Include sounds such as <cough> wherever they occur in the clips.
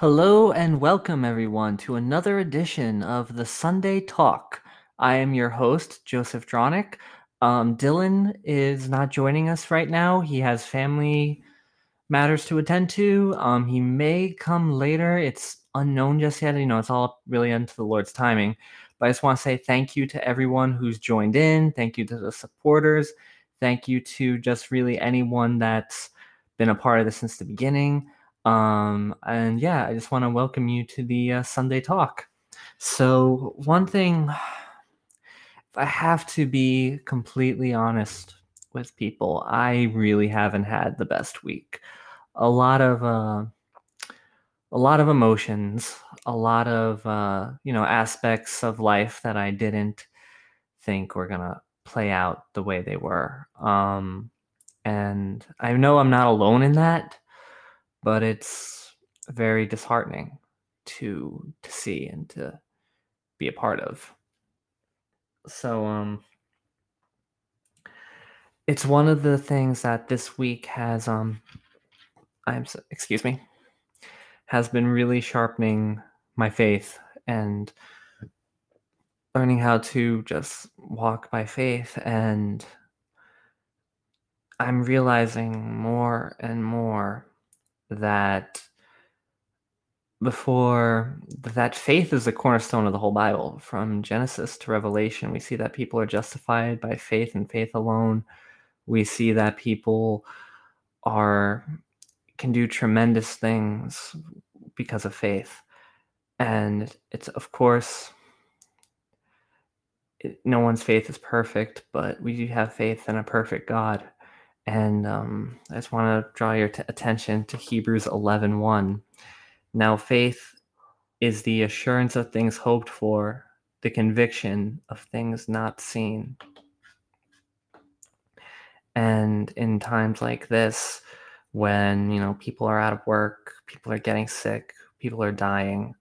Hello and welcome everyone to another edition of the Sunday Talk. I am your host, Joseph Dronick. Um, Dylan is not joining us right now. He has family matters to attend to. Um, he may come later. It's unknown just yet. You know, it's all really into the Lord's timing. But I just want to say thank you to everyone who's joined in. Thank you to the supporters. Thank you to just really anyone that's been a part of this since the beginning. Um, and yeah, I just want to welcome you to the uh, Sunday Talk. So, one thing, if I have to be completely honest with people, I really haven't had the best week. A lot of, uh, a lot of emotions, a lot of, uh, you know, aspects of life that I didn't think were gonna play out the way they were. Um, and I know I'm not alone in that but it's very disheartening to to see and to be a part of. So um it's one of the things that this week has um I'm excuse me has been really sharpening my faith and learning how to just walk by faith and I'm realizing more and more that before that faith is the cornerstone of the whole Bible. From Genesis to Revelation, we see that people are justified by faith and faith alone. We see that people are can do tremendous things because of faith. And it's of course it, no one's faith is perfect, but we do have faith in a perfect God. And um, I just want to draw your t- attention to Hebrews 11 1. Now, faith is the assurance of things hoped for, the conviction of things not seen. And in times like this, when you know people are out of work, people are getting sick, people are dying,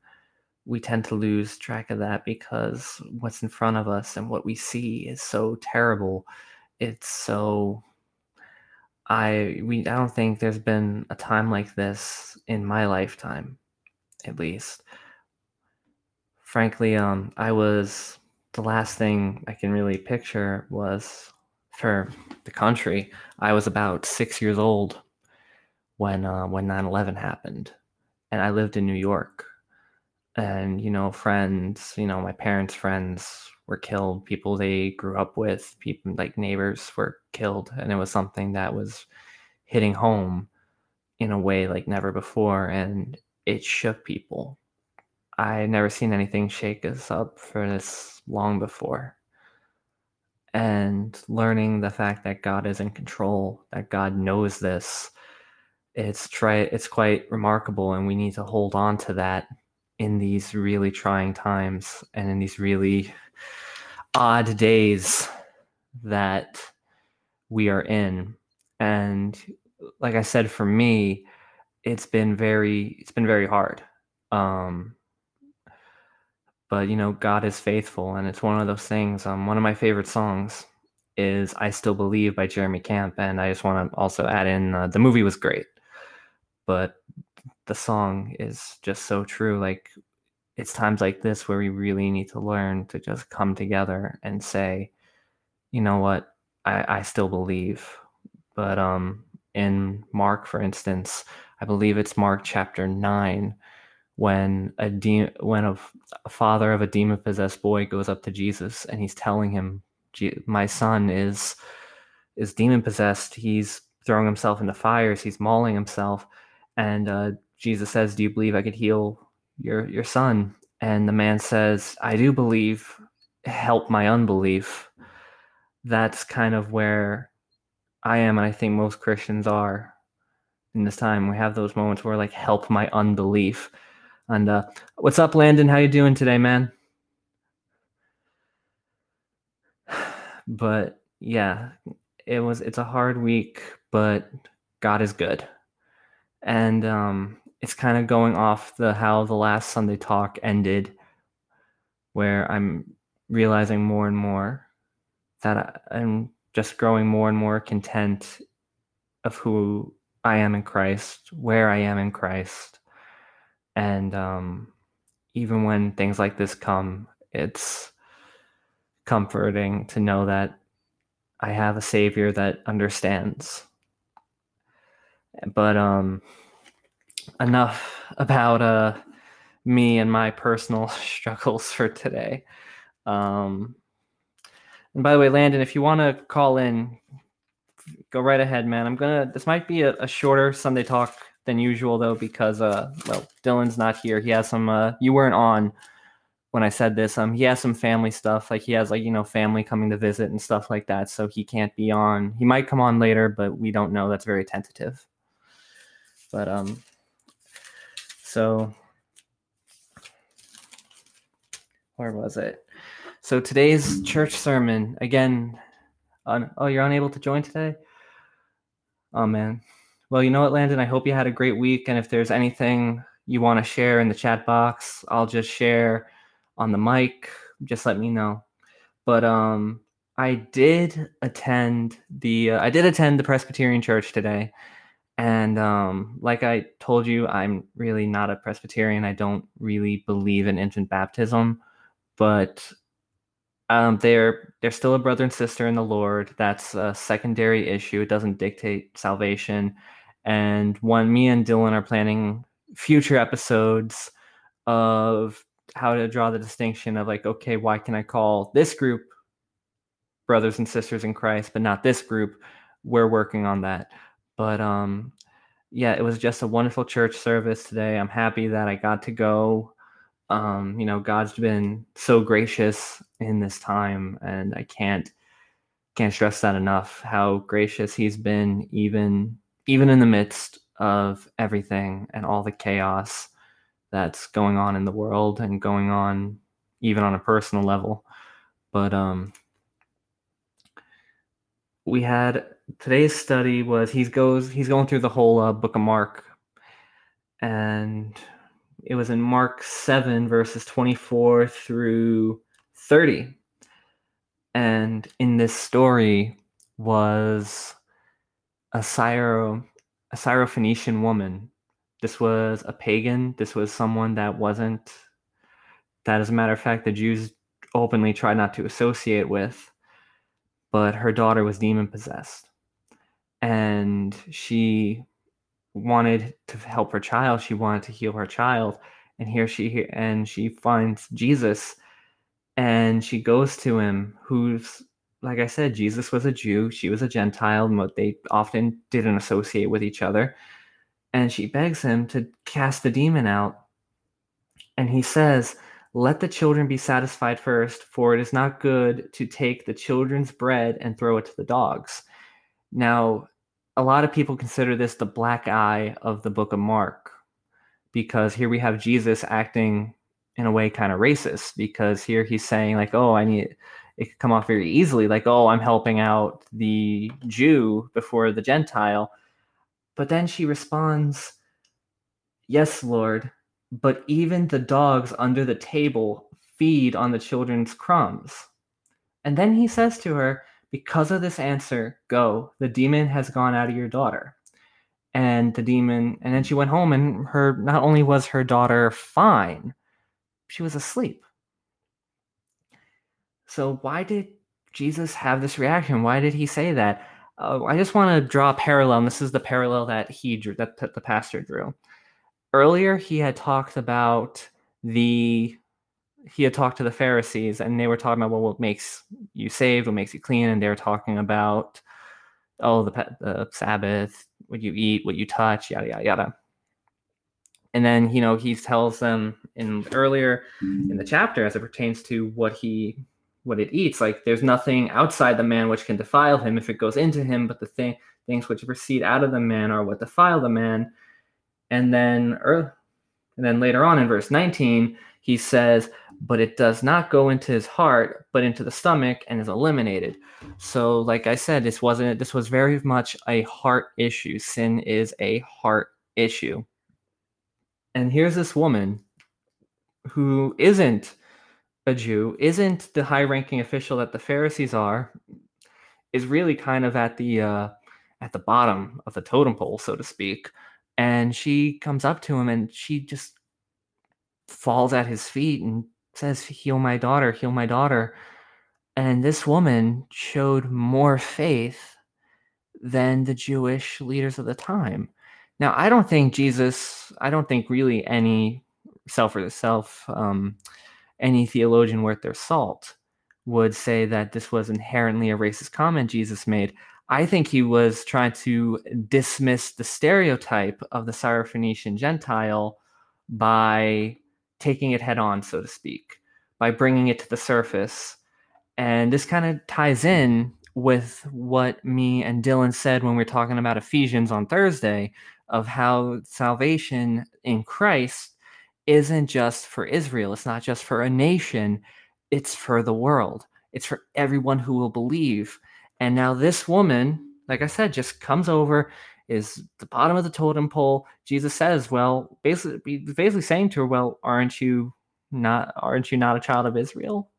we tend to lose track of that because what's in front of us and what we see is so terrible. It's so I we I don't think there's been a time like this in my lifetime, at least. Frankly, um, I was the last thing I can really picture was for the country. I was about six years old when uh, when 9/11 happened, and I lived in New York. And you know, friends, you know, my parents' friends were killed, people they grew up with, people like neighbors were killed, and it was something that was hitting home in a way like never before, and it shook people. I had never seen anything shake us up for this long before. And learning the fact that God is in control, that God knows this, it's try it's quite remarkable, and we need to hold on to that in these really trying times and in these really odd days that we are in. And like I said, for me, it's been very it's been very hard. Um but you know, God is faithful and it's one of those things. Um one of my favorite songs is I Still Believe by Jeremy Camp and I just want to also add in uh, the movie was great. But the song is just so true like it's times like this where we really need to learn to just come together and say, you know what, I, I still believe. But um, in Mark, for instance, I believe it's Mark chapter nine, when a de- when a, a father of a demon possessed boy goes up to Jesus and he's telling him, "My son is is demon possessed. He's throwing himself into fires. He's mauling himself." And uh, Jesus says, "Do you believe I could heal your your son? And the man says i do believe. Help my unbelief. That's kind of where i am and i think most christians are in this time. We have those moments where like help my unbelief. And uh what's up landon? How you doing today man? <sighs> But yeah it was it's a hard week but god is good. And um it's kind of going off the how the last Sunday talk ended, where I'm realizing more and more that I'm just growing more and more content of who I am in Christ, where I am in Christ, And um, even when things like this come, it's comforting to know that I have a savior that understands. But um enough about uh me and my personal <laughs> struggles for today. Um and by the way, Landon, if you want to call in, go right ahead, man. I'm gonna. This might be a, a, shorter Sunday talk than usual, though, because uh, well, Dylan's not here. He has some. Uh, you weren't on when I said this. Um, he has some family stuff. Like he has like you know family coming to visit and stuff like that. So he can't be on. He might come on later, but we don't know. That's very tentative. But um, so where was it? So today's church sermon again. On, oh, you're unable to join today. Oh man. Well, you know what, Landon? I hope you had a great week. And if there's anything you want to share in the chat box, I'll just share on the mic. Just let me know. But um, I did attend the uh, I did attend the Presbyterian church today, and um, like I told you, I'm really not a Presbyterian. I don't really believe in infant baptism, but um, they're they're still a brother and sister in the Lord. That's a secondary issue. It doesn't dictate salvation. And when me and Dylan are planning future episodes of how to draw the distinction of like, okay, why can I call this group brothers and sisters in Christ, but not this group? We're working on that. But um, yeah, it was just a wonderful church service today. I'm happy that I got to go. Um, you know, God's been so gracious in this time, and I can't can't stress that enough. How gracious He's been, even even in the midst of everything and all the chaos that's going on in the world and going on even on a personal level. But um, we had today's study was he goes he's going through the whole uh, book of Mark, and it was in Mark seven verses twenty four through thirty, and in this story was a Syro a Syrophoenician woman. This was a pagan. This was someone that wasn't that as a matter of fact the Jews openly tried not to associate with but her daughter was demon possessed and she wanted to help her child she wanted to heal her child and here she and she finds jesus and she goes to him who's like i said jesus was a jew she was a gentile and what they often didn't associate with each other and she begs him to cast the demon out and he says let the children be satisfied first, for it is not good to take the children's bread and throw it to the dogs. Now, a lot of people consider this the black eye of the book of Mark, because here we have Jesus acting in a way kind of racist, because here he's saying, like, oh, I need it could come off very easily, like, oh, I'm helping out the Jew before the Gentile. But then she responds, Yes, Lord, but even the dogs under the table feed on the children's crumbs. And then he says to her, Because of this answer, go. The demon has gone out of your daughter. And the demon, and then she went home, and her not only was her daughter fine, she was asleep. So, why did Jesus have this reaction? Why did he say that? Uh, I just want to draw a parallel, and this is the parallel that he drew, that the pastor drew earlier he had talked about the he had talked to the Pharisees and they were talking about well, what makes you saved, what makes you clean, and they were talking about oh the, the Sabbath, what you eat, what you touch, yada yada yada. And then you know he tells them in earlier in the chapter as it pertains to what he what it eats, like there's nothing outside the man which can defile him if it goes into him, but the thing things which proceed out of the man are what defile the man and then, er, and then later on in verse 19, he says, but it does not go into his heart, but into the stomach and is eliminated. So, like I said, this wasn't, this was very much a heart issue. Sin is a heart issue. And here's this woman who isn't a Jew, isn't the high ranking official that the Pharisees are, is really kind of at the, uh, at the bottom of the totem pole, so to speak and she comes up to him and she just falls at his feet and says, Heal my daughter, heal my daughter. And this woman showed more faith than the Jewish leaders of the time. Now, I don't think Jesus, I don't think really any self or the self, um, any theologian worth their salt would say that this was inherently a racist comment Jesus made. I think he was trying to dismiss the stereotype of the Syrophoenician Gentile by taking it head on, so to speak, by bringing it to the surface. And this kind of ties in with what me and Dylan said when we are talking about Ephesians on Thursday of how salvation in Christ isn't just for Israel, it's not just for a nation, it's for the world. It's for everyone who will believe. And now this woman, like I said, just comes over, is the bottom of the totem pole. Jesus says, "Well, basically, basically saying to her, well, aren't you not? Aren't you not a child of Israel?"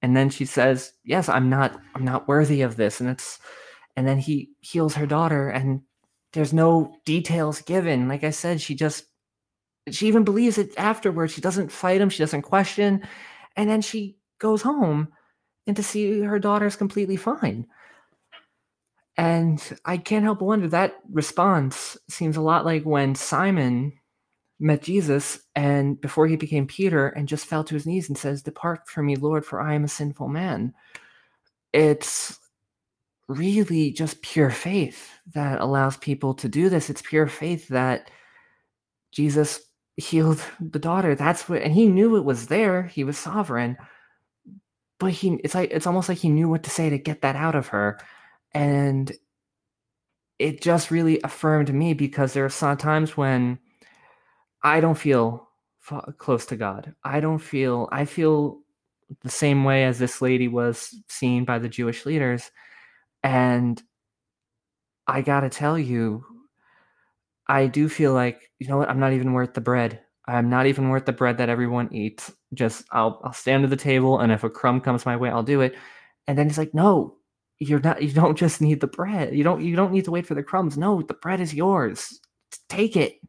And then she says, "Yes, I'm not. I'm not worthy of this." And it's, and then he heals her daughter, and there's no details given. Like I said, she just, she even believes it afterwards. She doesn't fight him. She doesn't question, and then she goes home and to see her daughter's completely fine. And I can't help but wonder that response seems a lot like when Simon met Jesus and before he became Peter and just fell to his knees and says, Depart from me, Lord, for I am a sinful man. It's really just pure faith that allows people to do this. It's pure faith that Jesus healed the daughter. That's what, and he knew it was there. He was sovereign but he it's like it's almost like he knew what to say to get that out of her and it just really affirmed me because there are some times when i don't feel close to god i don't feel i feel the same way as this lady was seen by the jewish leaders and i gotta tell you i do feel like you know what i'm not even worth the bread I'm not even worth the bread that everyone eats. Just I'll I'll stand at the table and if a crumb comes my way, I'll do it. And then he's like, "No, you're not you don't just need the bread. You don't you don't need to wait for the crumbs. No, the bread is yours. Take it."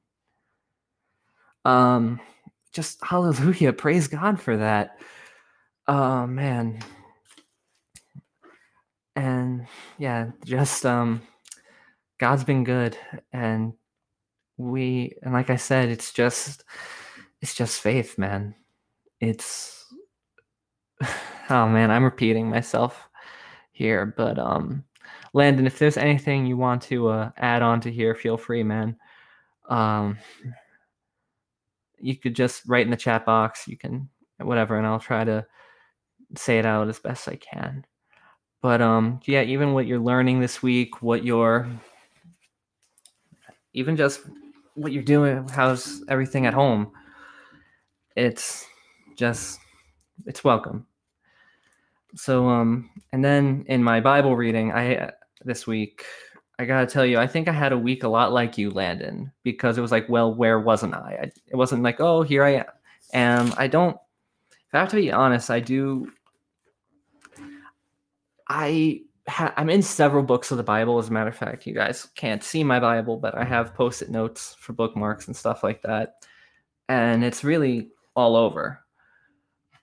Um just hallelujah, <laughs> praise God for that. Oh man. And yeah, just um God's been good and we and like I said, it's just it's just faith, man. It's <sighs> oh man, I'm repeating myself here, but um Landon, if there's anything you want to uh, add on to here, feel free, man. Um, you could just write in the chat box. You can whatever, and I'll try to say it out as best I can. But um, yeah, even what you're learning this week, what you're even just what you're doing, how's everything at home, it's just it's welcome. So um and then in my Bible reading, I this week I gotta tell you, I think I had a week a lot like you, Landon, because it was like, well, where wasn't I? I it wasn't like, oh, here I am. And I don't. If I have to be honest, I do. I ha- I'm in several books of the Bible. As a matter of fact, you guys can't see my Bible, but I have post-it notes for bookmarks and stuff like that, and it's really all over.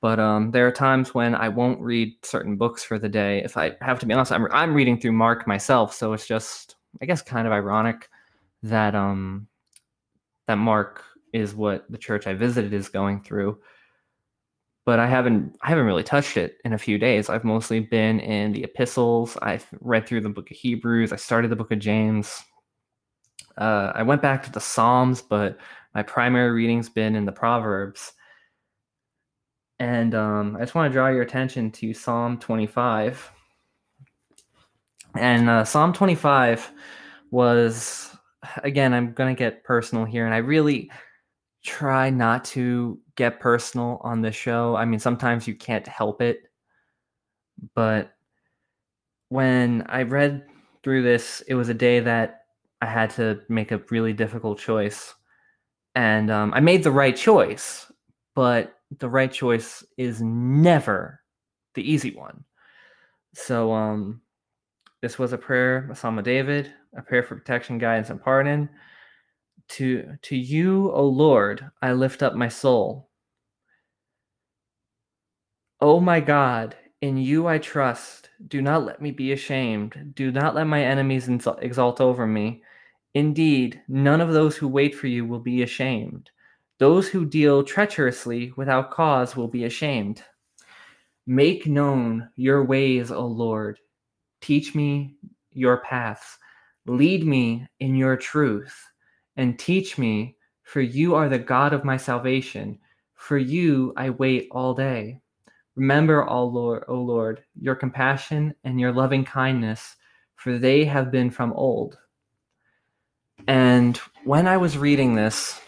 But um, there are times when I won't read certain books for the day. If I have to be honest, I'm I'm reading through Mark myself, so it's just I guess kind of ironic that um that Mark is what the church I visited is going through but I haven't I haven't really touched it in a few days. I've mostly been in the epistles. I've read through the book of Hebrews. I started the book of James. Uh, I went back to the Psalms, but my primary reading's been in the Proverbs. And um, I just want to draw your attention to Psalm 25. And uh, Psalm 25 was, again, I'm going to get personal here, and I really try not to get personal on the show. I mean, sometimes you can't help it. But when I read through this, it was a day that I had to make a really difficult choice. And um, I made the right choice, but the right choice is never the easy one. So, um, this was a prayer, a Psalm of David, a prayer for protection, guidance, and pardon. To, to you, O Lord, I lift up my soul. O my God, in you I trust. Do not let me be ashamed. Do not let my enemies exalt over me. Indeed, none of those who wait for you will be ashamed. Those who deal treacherously without cause will be ashamed. Make known your ways, O Lord. Teach me your paths. Lead me in your truth and teach me, for you are the God of my salvation. For you I wait all day. Remember, O Lord, O Lord, your compassion and your loving kindness, for they have been from old. And when I was reading this,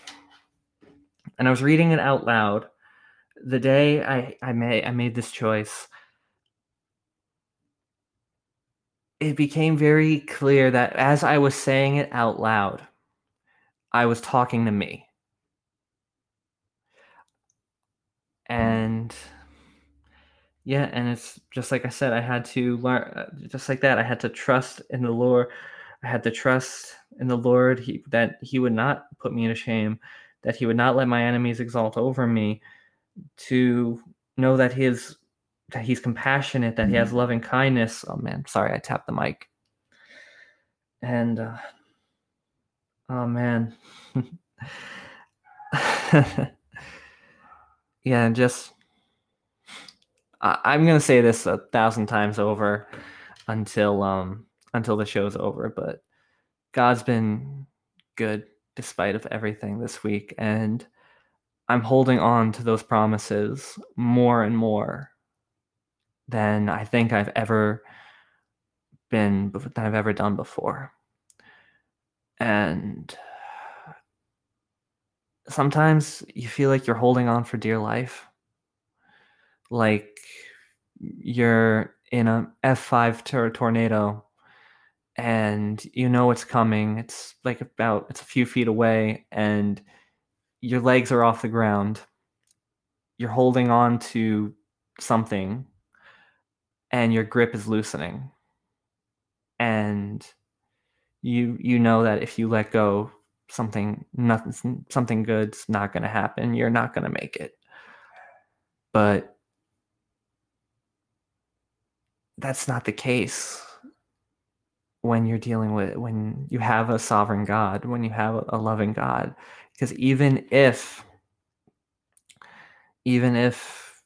and I was reading it out loud, the day I, I made I made this choice, it became very clear that as I was saying it out loud, I was talking to me. And yeah, and it's just like I said, I had to learn, uh, just like that, I had to trust in the Lord. I had to trust in the Lord he, that He would not put me to shame, that He would not let my enemies exalt over me, to know that He is that He's compassionate, that He has mm-hmm. loving kindness. Oh man, sorry, I tapped the mic. And uh, oh man, <laughs> yeah, just I, am gonna say this a thousand times over until um until the show's over, but God's been good despite of everything this week, and I'm holding on to those promises more and more than I think I've ever been than I've ever done before. And sometimes you feel like you're holding on for dear life like you're in a F5 tor- tornado and you know it's coming. It's like about it's a few feet away and your legs are off the ground. You're holding on to something and your grip is loosening. And you you know that if you let go something nothing something good's not going to happen. You're not going to make it. But that's not the case when you're dealing with when you have a sovereign God, when you have a loving God. Because even if even if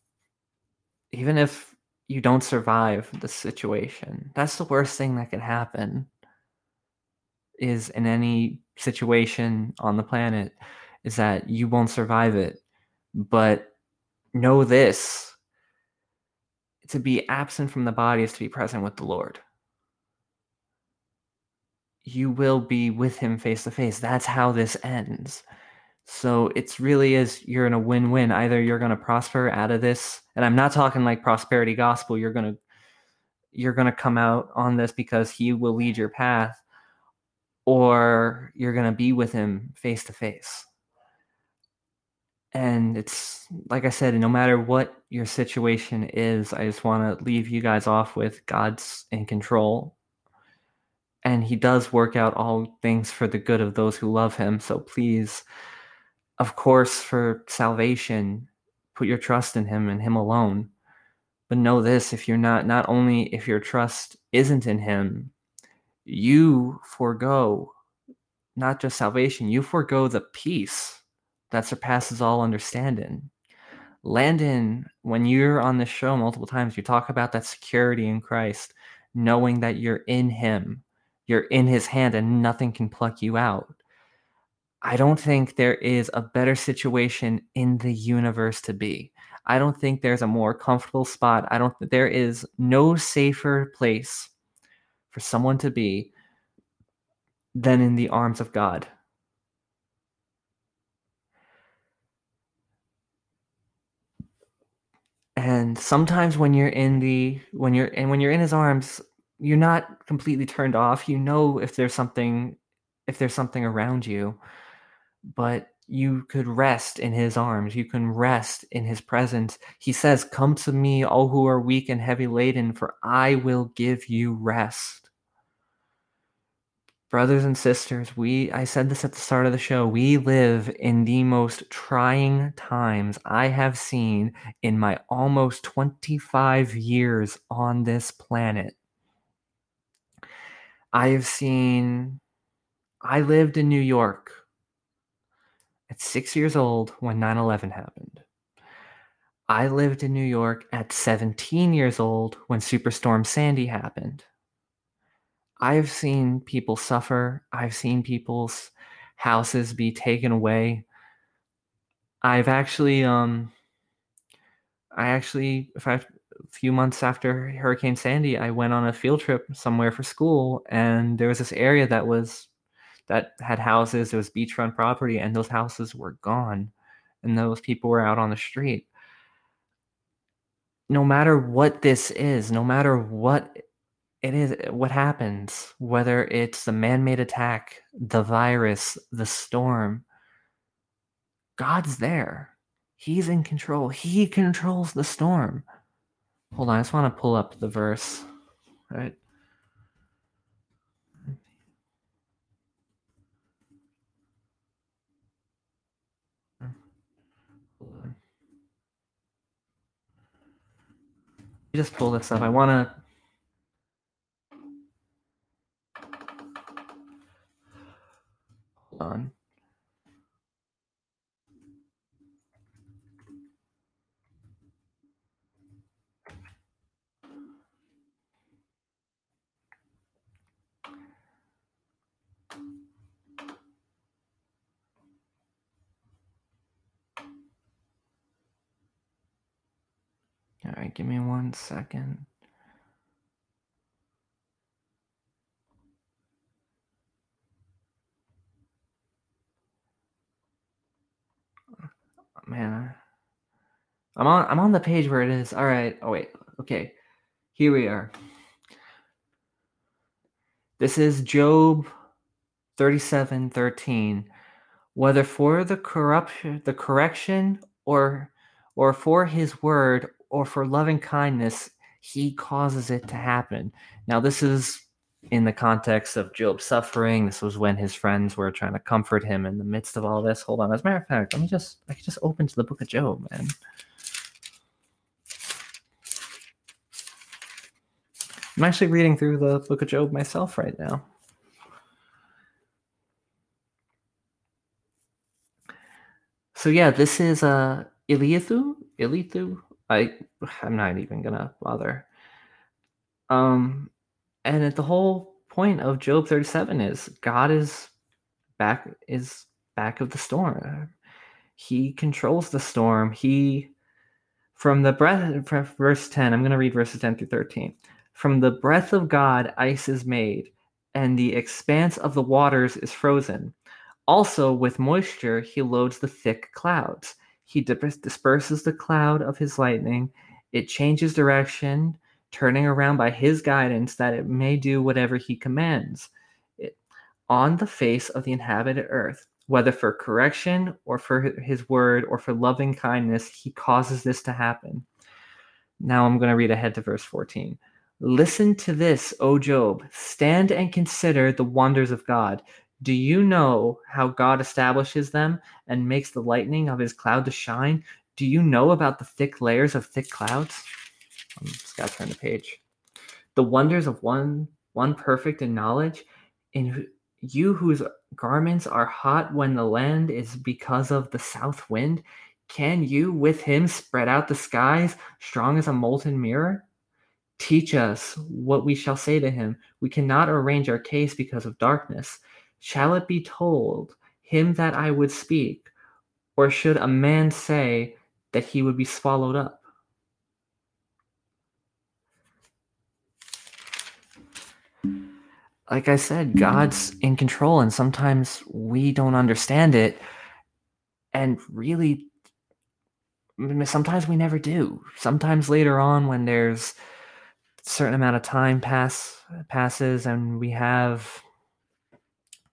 even if you don't survive the situation, that's the worst thing that can happen is in any situation on the planet is that you won't survive it. But know this to be absent from the body is to be present with the Lord. You will be with him face to face. That's how this ends. So it's really is you're in a win-win. Either you're going to prosper out of this, and I'm not talking like prosperity gospel. You're going to you're going to come out on this because he will lead your path or you're going to be with him face to face and it's like I said, no matter what your situation is, I just want to leave you guys off with God's in control. And He does work out all things for the good of those who love Him. So please, of course, for salvation, put your trust in Him and Him alone. But know this if you're not, not only if your trust isn't in Him, you forego not just salvation, you forego the peace that surpasses all understanding. Landon, when you're on this show multiple times, you talk about that security in Christ, knowing that you're in Him, you're in His hand, and nothing can pluck you out. I don't think there is a better situation in the universe to be. I don't think there's a more comfortable spot. I don't there is no safer place for someone to be than in the arms of God. and sometimes when you're in the when you're and when you're in his arms you're not completely turned off you know if there's something if there's something around you but you could rest in his arms you can rest in his presence he says come to me all who are weak and heavy laden for i will give you rest brothers and sisters, we I said this at the start of the show, we live in the most trying times I have seen in my almost 25 years on this planet. I have seen I lived in New York at 6 years old when 9/11 happened. I lived in New York at 17 years old when Superstorm Sandy happened. I've seen people suffer. I've seen people's houses be taken away. I've actually, um, I actually, a few months after Hurricane Sandy, I went on a field trip somewhere for school, and there was this area that was that had houses. It was beachfront property, and those houses were gone, and those people were out on the street. No matter what this is, no matter what it is what happens, whether it's the man made attack, the virus, the storm. God's there. He's in control. He controls the storm. Hold on, I just want to pull up the verse. Right? just pull this up. I want to on. All right, give me one second. man. I'm on I'm on the page where it is. All right. Oh wait. Okay. Here we are. This is Job 37 13. Whether for the corruption the correction or or for his word or for loving kindness, he causes it to happen. Now this is in the context of Job's suffering. This was when his friends were trying to comfort him in the midst of all this. Hold on. As a matter of fact, let me just I can just open to the book of Job, man. I'm actually reading through the book of Job myself right now. So yeah, this is uh Eliathu. Eliathu. I I'm not even gonna bother. Um and the whole point of Job 37 is God is back is back of the storm. He controls the storm. He from the breath verse 10, I'm to read verses 10 through 13. From the breath of God ice is made, and the expanse of the waters is frozen. Also with moisture he loads the thick clouds. He disperses the cloud of his lightning. It changes direction turning around by his guidance that it may do whatever he commands. It, on the face of the inhabited earth whether for correction or for his word or for loving kindness he causes this to happen. Now i'm going to read ahead to verse 14 listen to this o job. Stand and consider the wonders of god do you know how god establishes them and makes the lightning of his cloud to shine do you know about the thick layers of thick clouds I'm just gotta turn the page. The wonders of one one perfect in knowledge, in you whose garments are hot when the land is because of the south wind, can you with him spread out the skies, strong as a molten mirror? Teach us what we shall say to him. We cannot arrange our case because of darkness. Shall it be told him that I would speak, or should a man say that he would be swallowed up? like I said, God's in control, and sometimes we don't understand it. And really, sometimes we never do. Sometimes later on, when there's a certain amount of time pass passes, and we have,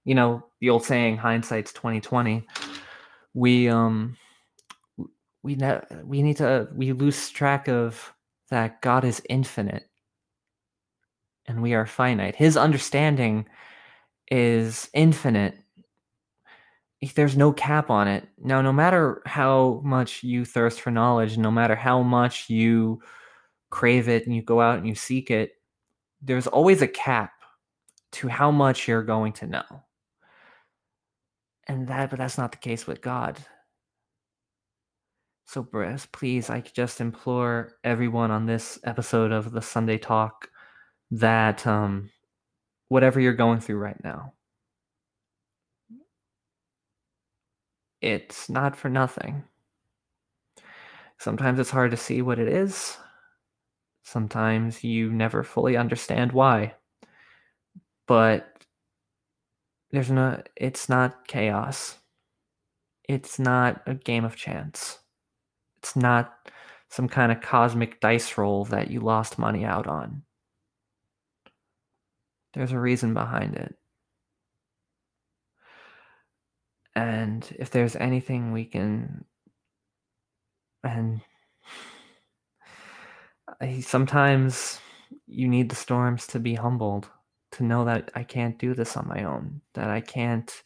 you know, the old saying, "Hindsight's twenty twenty. We um, we ne- we need to we lose track of that God is infinite and we are finite. His understanding is infinite. There's no cap on it. Now, no matter how much you thirst for knowledge, no matter how much you crave it and you go out and you seek it, there's always a cap to how much you're going to know. And that but that's not the case with God. So please, I just implore everyone on this episode of the Sunday Talk that um, whatever you're going through right now, it's not for nothing. Sometimes it's hard to see what it is. Sometimes you never fully understand why. But there's no it's not chaos. It's not a game of chance. It's not some kind of cosmic dice roll that you lost money out on. There's a reason behind it. And if there's anything we can and <sighs> sometimes you need the storms to be humbled, to know that I can't do this on my own, that I can't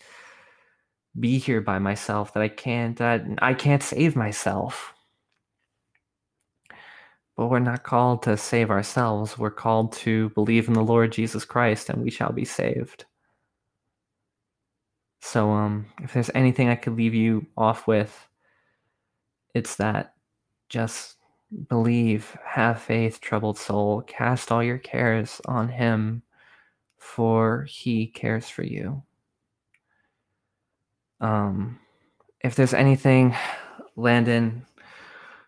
be here by myself, that I can't that I can't save myself. But we're not called to save ourselves. We're called to believe in the Lord Jesus Christ and we shall be saved. So um if there's anything I could leave you off with, it's that just believe, have faith, troubled soul, cast all your cares on him, for he cares for you. Um, if there's anything, Landon,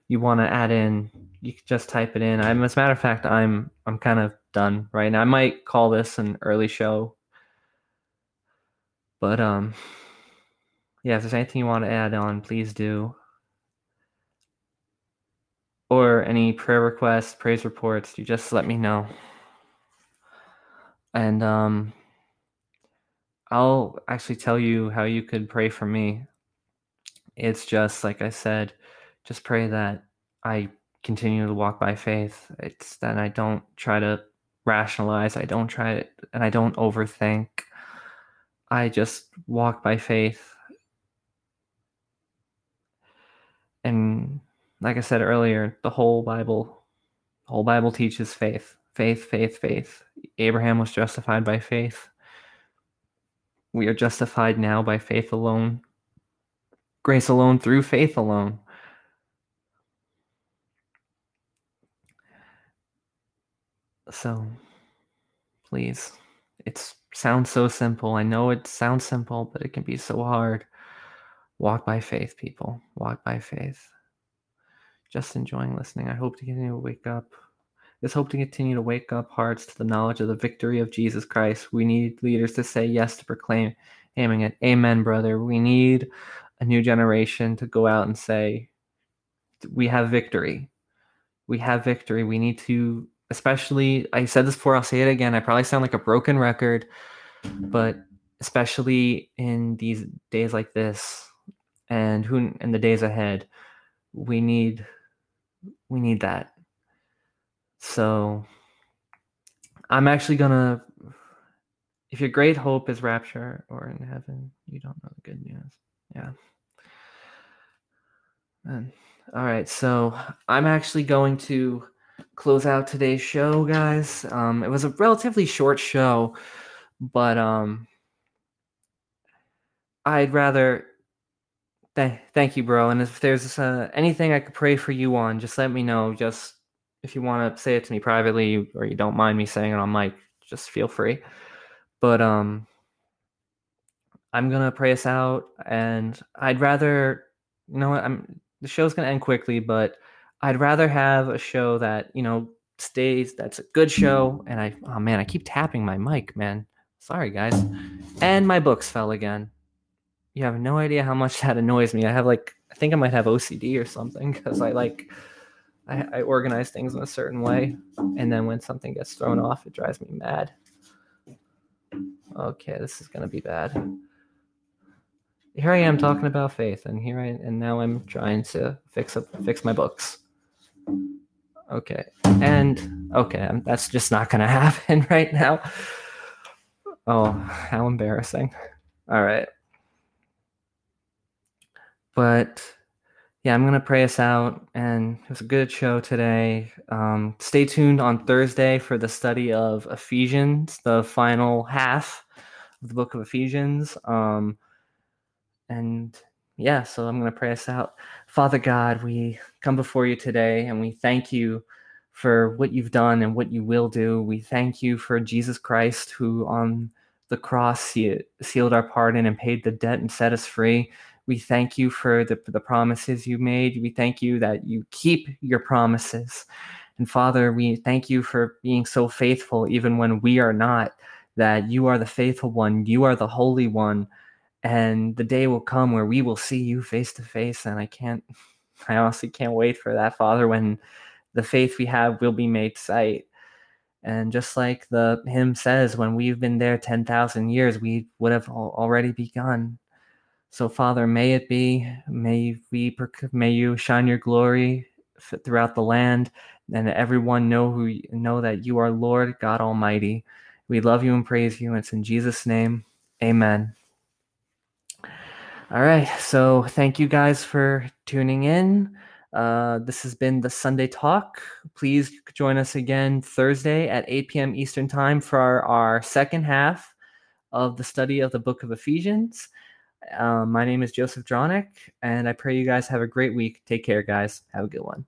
you want to add in, you can just type it in. I'm, as a matter of fact, I'm I'm kind of done right now. I might call this an early show, but um, yeah. If there's anything you want to add on, please do or any prayer requests, praise reports, you just let me know. And um, I'll actually tell you how you could pray for me. It's just like I said, just pray that I continue to walk by faith. It's that I don't try to rationalize, I don't try to, and I don't overthink. I just walk by faith. And like I said earlier, the whole Bible, the whole Bible teaches faith, faith, faith, faith. Abraham was justified by faith. We are justified now by faith alone, grace alone, through faith alone. So, please, it sounds so simple. I know it sounds simple, but it can be so hard. Walk by faith, people. Walk by faith just enjoying listening. I hope to continue to wake up. Just hope to continue to wake up hearts to the knowledge of the victory of Jesus Christ. We need leaders to say yes to proclaim, aiming it. Amen, brother. We need a new generation to go out and say, we have victory. We have victory. We need to, especially, I said this before, I'll say it again. I probably sound like a broken record, but especially in these days like this and who in the days ahead, we need we need that. So I'm actually gonna if your great hope is rapture or in heaven, you don't know the good news. Yeah. And all right, so I'm actually going to close out today's show, guys. Um, it was a relatively short show, but um, I'd rather Th- thank you, bro. And if there's uh, anything I could pray for you on, just let me know. Just if you want to say it to me privately or you don't mind me saying it on mic, just feel free. But um, I'm gonna pray us out, and I'd rather, you know, what I'm the show's gonna end quickly, but I'd rather have a show that you know stays. That's a good show, and I, oh man, I keep tapping my mic, man. Sorry, guys. And my books fell again you have no idea how much <laughs> that annoys me. I have like I think I might have OCD or something because I like I, I organize things in a certain way, and then when something gets thrown off, it drives me mad. Okay, this is gonna be bad. Here I am talking about faith, and here I and now I'm trying to fix up fix my books. Okay, and okay, um, that's just not gonna <laughs> happen right now. Oh, how embarrassing. All right. But yeah, I'm to pray us out. And it was a good show today. Um, stay tuned on Thursday for the study of Ephesians, the final half of the book of Ephesians. Um, and yeah, so I'm to pray us out. Father God, we come before you today and we thank you for what you've done and what you will do. We thank you for Jesus Christ, who on the cross sealed our pardon and paid the debt and set us free. We thank you for the, the promises you made. We thank you that you keep your promises. And Father, we thank you for being so faithful, even when we are not, that you are the faithful one, you are the holy one. And the day will come where we will see you face to face. And I can't, <laughs> I honestly can't wait for that, Father, when the faith we have will be made sight. And just like the hymn says, when we've been there 10,000 years, we would have already begun. So, Father, may it be, may we, may you shine your glory throughout the land, and everyone know who know that you are Lord God Almighty. We love you and praise you. It's in Jesus' name, Amen. All right, so thank you guys for tuning in. Uh, this has been the Sunday Talk. Please join us again Thursday at 8 p.m. Eastern Time for our, our second half of the study of the book of Ephesians. Um, my name is Joseph Dronick, and I pray you guys have a great week. Take care, guys. Have a good one.